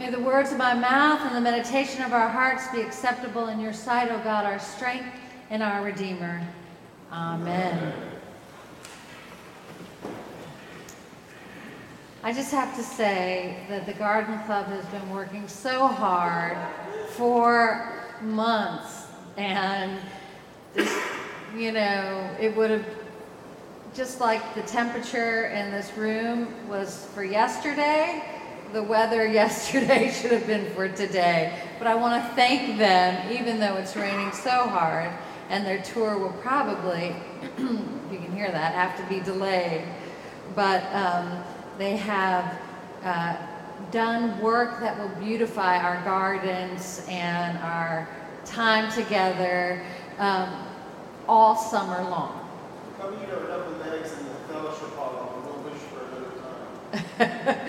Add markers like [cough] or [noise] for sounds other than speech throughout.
May the words of my mouth and the meditation of our hearts be acceptable in your sight, O God, our strength and our Redeemer. Amen. I just have to say that the Garden Club has been working so hard for months, and this, you know, it would have just like the temperature in this room was for yesterday, the weather [laughs] yesterday should have been for today. But I want to thank them, even though it's raining so hard, and their tour will probably, if [clears throat] you can hear that, have to be delayed. But um, they have uh, done work that will beautify our gardens and our time together um, all summer long. Come eat our eggs in the fellowship hall, and we'll wish for another time. [laughs]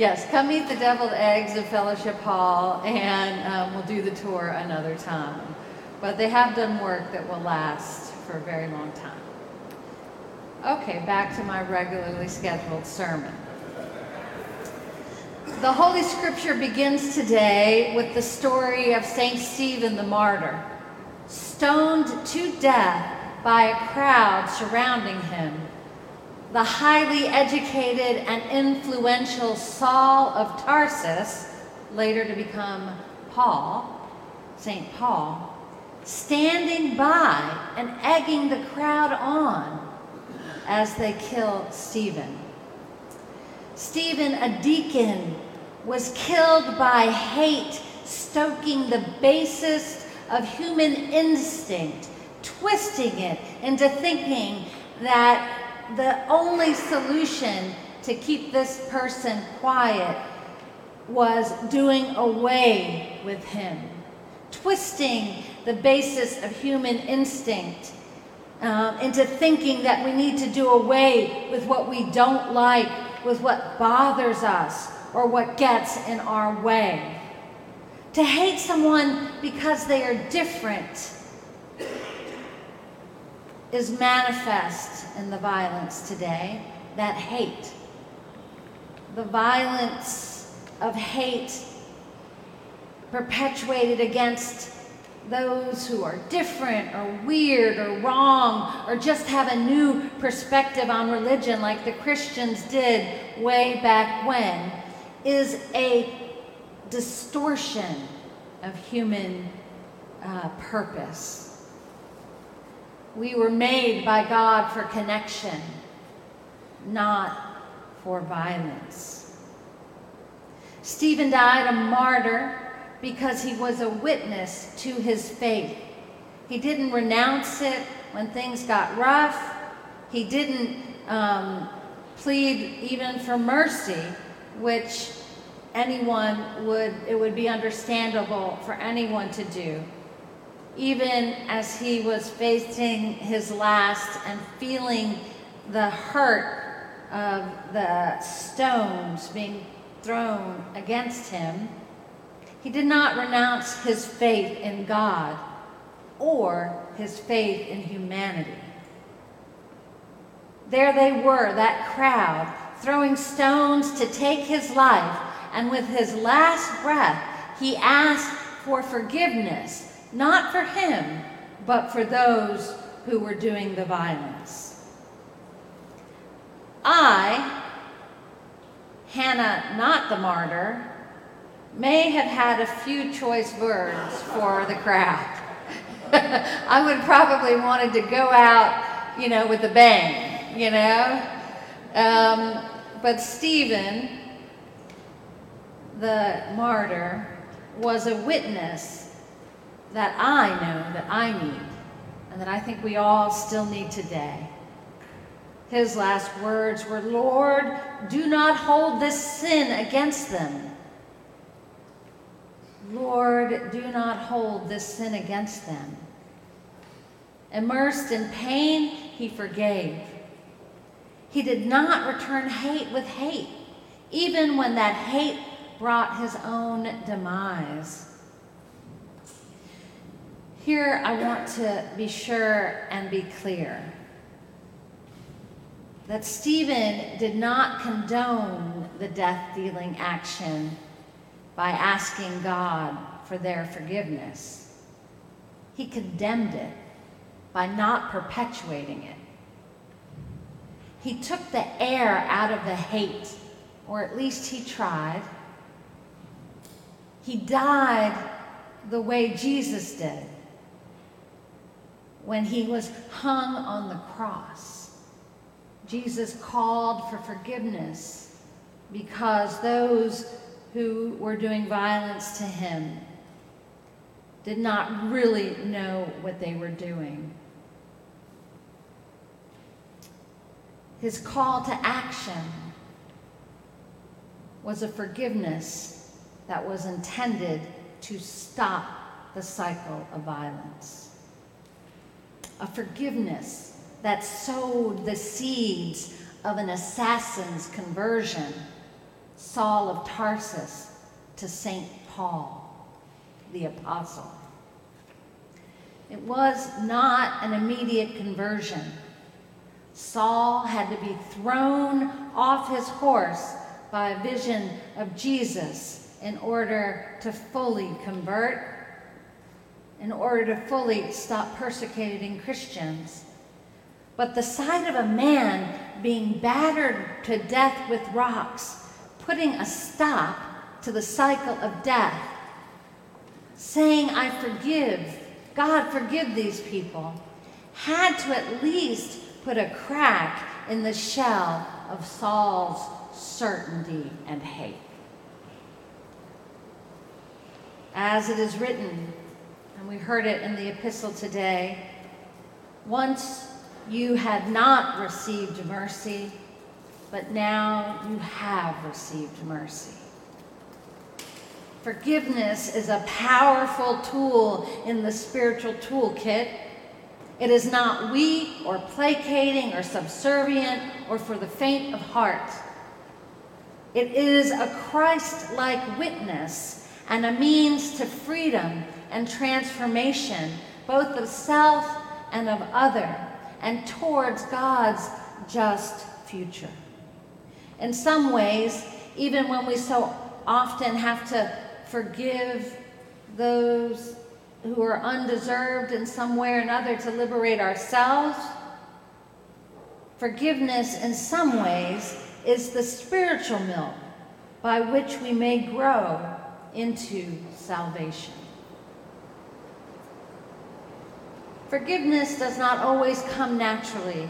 yes, come eat the deviled eggs in Fellowship Hall, and um, we'll do the tour another time. But they have done work that will last for a very long time. Okay, back to my regularly scheduled sermon. The Holy Scripture begins today with the story of St. Stephen the martyr, stoned to death by a crowd surrounding him. The highly educated and influential Saul of Tarsus, later to become Paul, St. Paul, standing by and egging the crowd on as they kill Stephen. Stephen, a deacon, was killed by hate, stoking the basest of human instinct twisting it into thinking that the only solution to keep this person quiet was doing away with him, twisting the basis of human instinct uh, into thinking that we need to do away with what we don't like, with what bothers us, or what gets in our way. To hate someone because they are different is manifest in the violence today that hate. The violence of hate perpetuated against those who are different or weird or wrong or just have a new perspective on religion, like the Christians did way back when, is a distortion of human uh, purpose. We were made by God for connection, not for violence. Stephen died a martyr because he was a witness to his faith. He didn't renounce it when things got rough. He didn't um, plead even for mercy, which anyone would, it would be understandable for anyone to do even as he was facing his last and feeling the hurt of the stones being thrown against him, he did not renounce his faith in God or his faith in humanity. There they were, that crowd, throwing stones to take his life, and with his last breath, he asked for forgiveness not for him, but for those who were doing the violence. I, Hannah, not the martyr, may have had a few choice words for the crowd. [laughs] I would probably wanted to go out, you know, with a bang, you know. Um, but Stephen, the martyr, was a witness that I know that I need, and that I think we all still need today. His last words were, Lord, do not hold this sin against them. Lord, do not hold this sin against them. Immersed in pain, he forgave. He did not return hate with hate, even when that hate brought his own demise. Here, I want to be sure and be clear that Stephen did not condone the death dealing action by asking God for their forgiveness. He condemned it by not perpetuating it. He took the air out of the hate, or at least he tried. He died the way Jesus did when he was hung on the cross. Jesus called for forgiveness because those who were doing violence to him did not really know what they were doing. His call to action was a forgiveness that was intended to stop the cycle of violence. A forgiveness that sowed the seeds of an assassin's conversion, Saul of Tarsus to St. Paul, the apostle. It was not an immediate conversion. Saul had to be thrown off his horse by a vision of Jesus in order to fully convert, in order to fully stop persecuting Christians. But the sight of a man being battered to death with rocks, putting a stop to the cycle of death, saying, I forgive, God forgive these people, had to at least put a crack in the shell of Saul's certainty and hate. As it is written, heard it in the epistle today, once you had not received mercy, but now you have received mercy. Forgiveness is a powerful tool in the spiritual toolkit it is not weak or placating or subservient or for the faint of heart. It is a Christ like witness and a means to freedom and transformation, both of self and of other, and towards God's just future. In some ways, even when we so often have to forgive those who are undeserved in some way or another to liberate ourselves. Forgiveness, in some ways, is the spiritual milk by which we may grow into salvation. Forgiveness does not always come naturally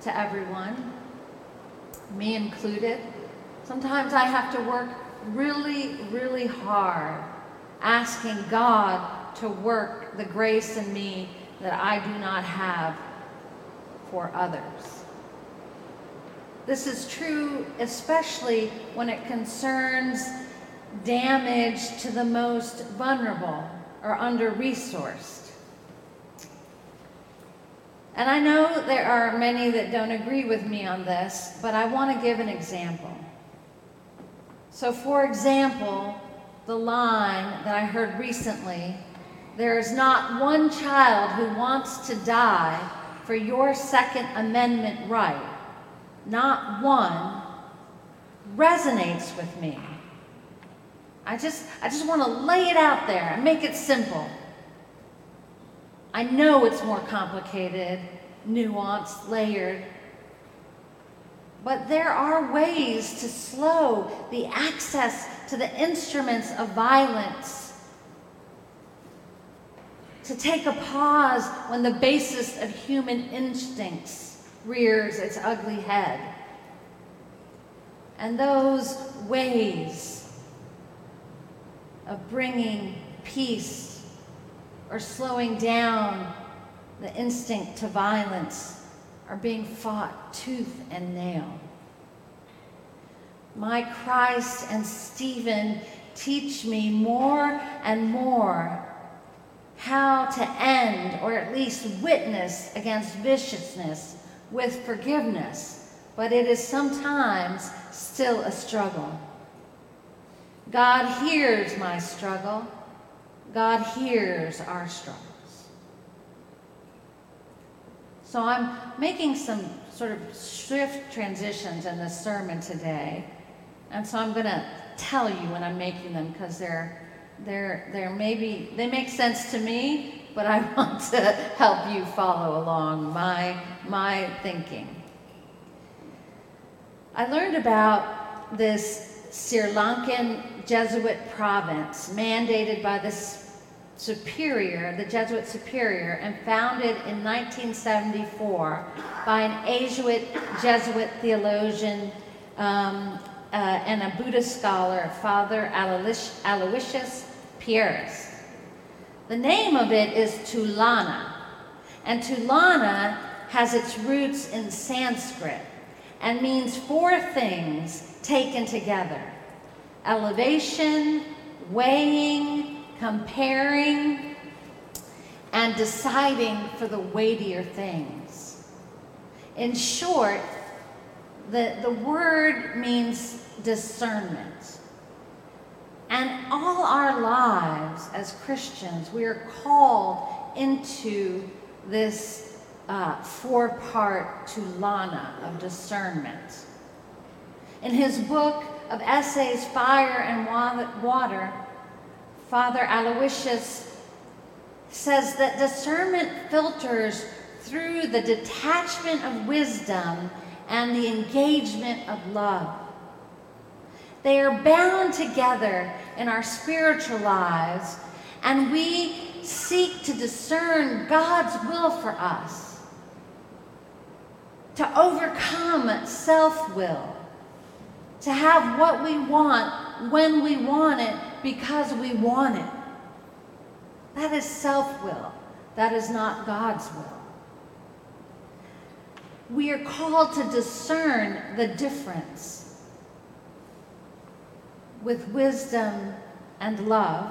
to everyone, me included. Sometimes I have to work really, really hard asking God to work the grace in me that I do not have for others. This is true especially when it concerns damage to the most vulnerable or under resourced. And I know there are many that don't agree with me on this, but I want to give an example. So, for example, the line that I heard recently there is not one child who wants to die for your Second Amendment right. Not one resonates with me. I just, I just want to lay it out there and make it simple. I know it's more complicated, nuanced, layered, but there are ways to slow the access to the instruments of violence to take a pause when the basest of human instincts rears its ugly head. And those ways of bringing peace or slowing down the instinct to violence are being fought tooth and nail. My Christ and Stephen teach me more and more how to end or at least witness against viciousness with forgiveness, but it is sometimes still a struggle. God hears my struggle. God hears our struggles. So I'm making some sort of swift transitions in this sermon today. And so I'm going to tell you when I'm making them because they're they're they're maybe they make sense to me, but I [laughs] want to help you follow along my my thinking. I learned about this Sri Lankan Jesuit province mandated by the superior, the Jesuit superior, and founded in 1974 by an Jesuit Jesuit theologian um, uh, and a Buddhist scholar, Father Aloysius Pieris. The name of it is Tulana, and Tulana has its roots in Sanskrit and means four things taken together elevation, weighing, comparing, and deciding for the weightier things. In short, the, the word means discernment. And all our lives as Christians, we are called into this uh, four part tulana of discernment. In his book of essays, Fire and Water, Father Aloysius says that discernment filters through the detachment of wisdom and the engagement of love. They are bound together in our spiritual lives, and we seek to discern God's will for us, to overcome self will, to have what we want when we want it because we want it. That is self will, that is not God's will. We are called to discern the difference with wisdom and love,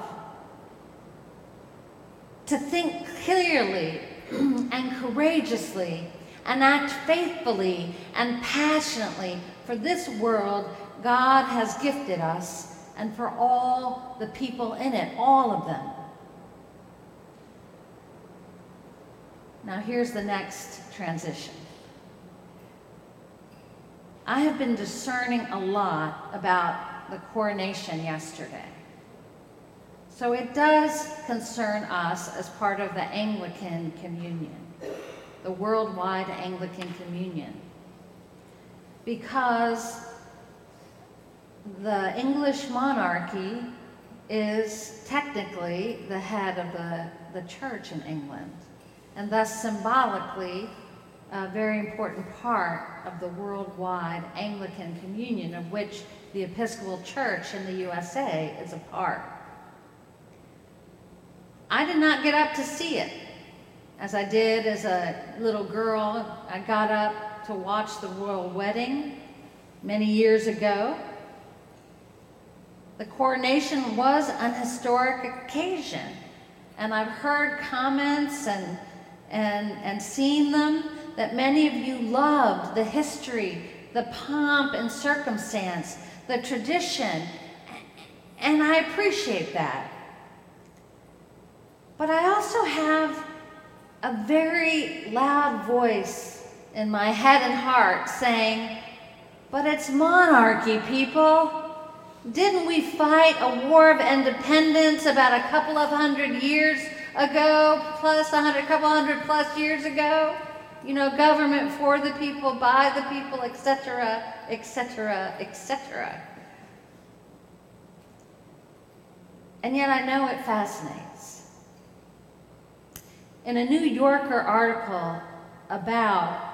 to think clearly [clears throat] and courageously, and act faithfully and passionately for this world God has gifted us and for all the people in it, all of them. Now, here's the next transition. I have been discerning a lot about the coronation yesterday. So it does concern us as part of the Anglican Communion, the worldwide Anglican Communion, because the English monarchy is technically the head of the, the church in England, and thus symbolically a very important part of the worldwide Anglican Communion, of which the Episcopal Church in the USA is a part. I did not get up to see it as I did as a little girl. I got up to watch the royal wedding many years ago. The coronation was an historic occasion, and I've heard comments and, and, and seen them that many of you loved the history, the pomp and circumstance, the tradition, and I appreciate that. But I also have a very loud voice in my head and heart saying, But it's monarchy, people. Didn't we fight a war of independence about a couple of hundred years ago, plus a hundred, couple hundred plus years ago? you know, government for the people, by the people, etc., etc., etc. And yet I know it fascinates. In a New Yorker article about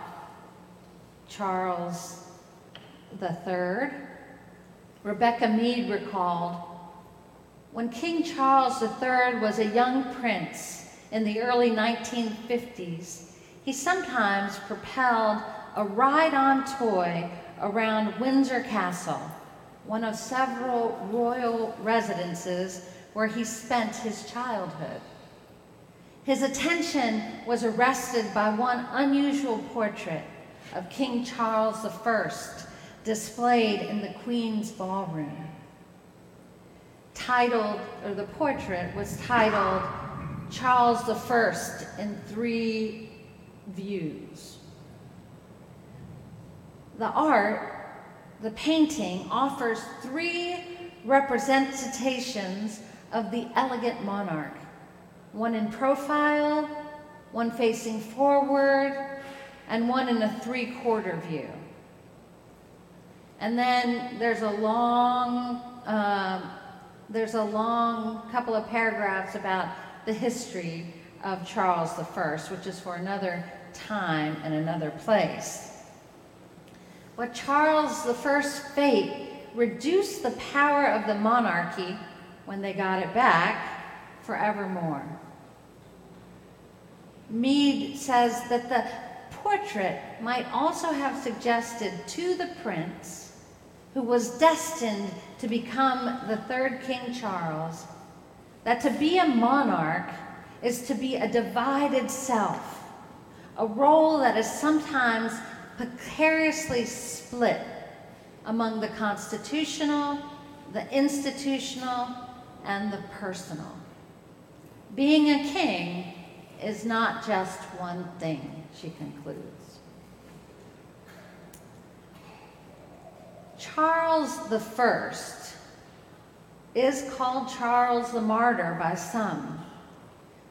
Charles III, Rebecca Mead recalled when King Charles III was a young prince in the early 1950s, he sometimes propelled a ride-on toy around Windsor Castle, one of several royal residences where he spent his childhood. His attention was arrested by one unusual portrait of King Charles I displayed in the Queen's ballroom. Titled, or the portrait was titled Charles I in Three views. The art, the painting, offers three representations of the elegant monarch, one in profile, one facing forward, and one in a three quarter view. And then there's a long, uh, there's a long couple of paragraphs about the history of Charles I, which is for another time and another place. But Charles I's fate reduced the power of the monarchy when they got it back forevermore. Mead says that the portrait might also have suggested to the prince, who was destined to become the third King Charles, that to be a monarch is to be a divided self, a role that is sometimes precariously split among the constitutional, the institutional, and the personal. Being a king is not just one thing, she concludes. Charles I is called Charles the Martyr by some,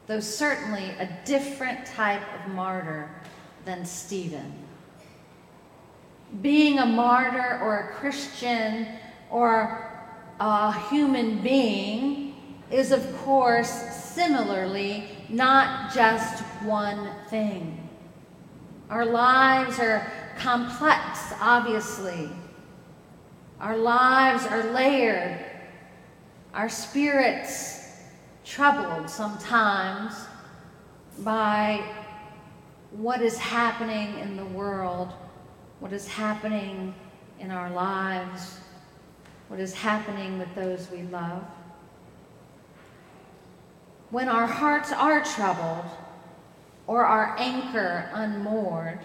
though certainly a different type of martyr than Stephen. Being a martyr or a Christian or a human being is, of course, similarly not just one thing. Our lives are complex, obviously. Our lives are layered. Our spirits troubled sometimes by what is happening in the world, what is happening in our lives, what is happening with those we love. When our hearts are troubled or our anchor unmoored,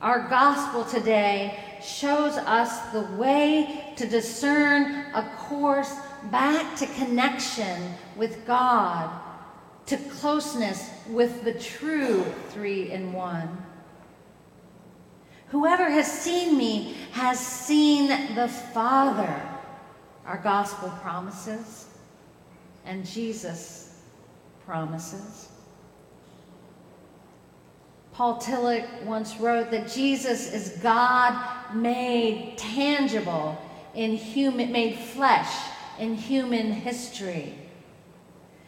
our gospel today shows us the way to discern a course back to connection with God, to closeness with the true three in one. Whoever has seen me has seen the Father, our gospel promises, and Jesus promises. Paul Tillich once wrote that Jesus is God made tangible in human, made flesh in human history.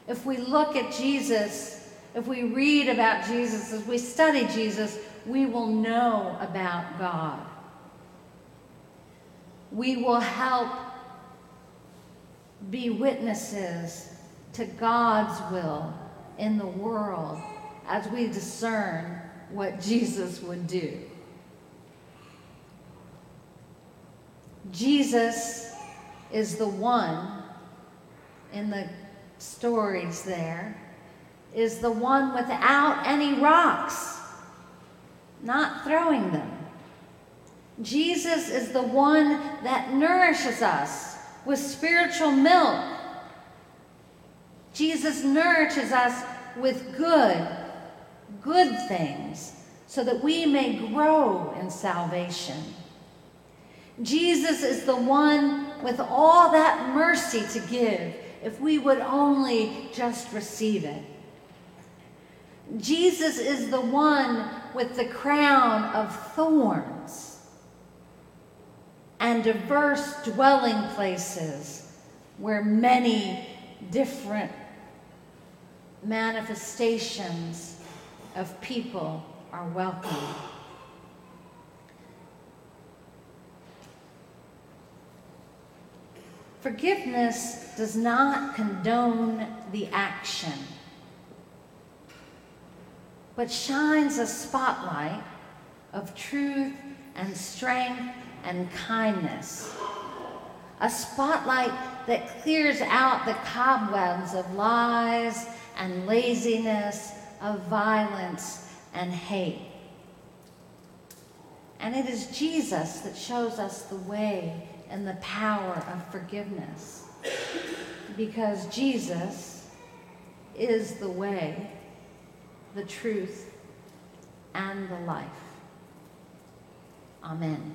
If we look at Jesus, if we read about Jesus, as we study Jesus, we will know about God. We will help be witnesses to God's will in the world as we discern what Jesus would do. Jesus is the one in the stories there, is the one without any rocks, not throwing them. Jesus is the one that nourishes us with spiritual milk. Jesus nourishes us with good good things so that we may grow in salvation. Jesus is the one with all that mercy to give if we would only just receive it. Jesus is the one with the crown of thorns and diverse dwelling places where many different manifestations of people are welcome. Forgiveness does not condone the action, but shines a spotlight of truth and strength and kindness. A spotlight that clears out the cobwebs of lies and laziness of violence and hate. And it is Jesus that shows us the way and the power of forgiveness. Because Jesus is the way, the truth, and the life. Amen.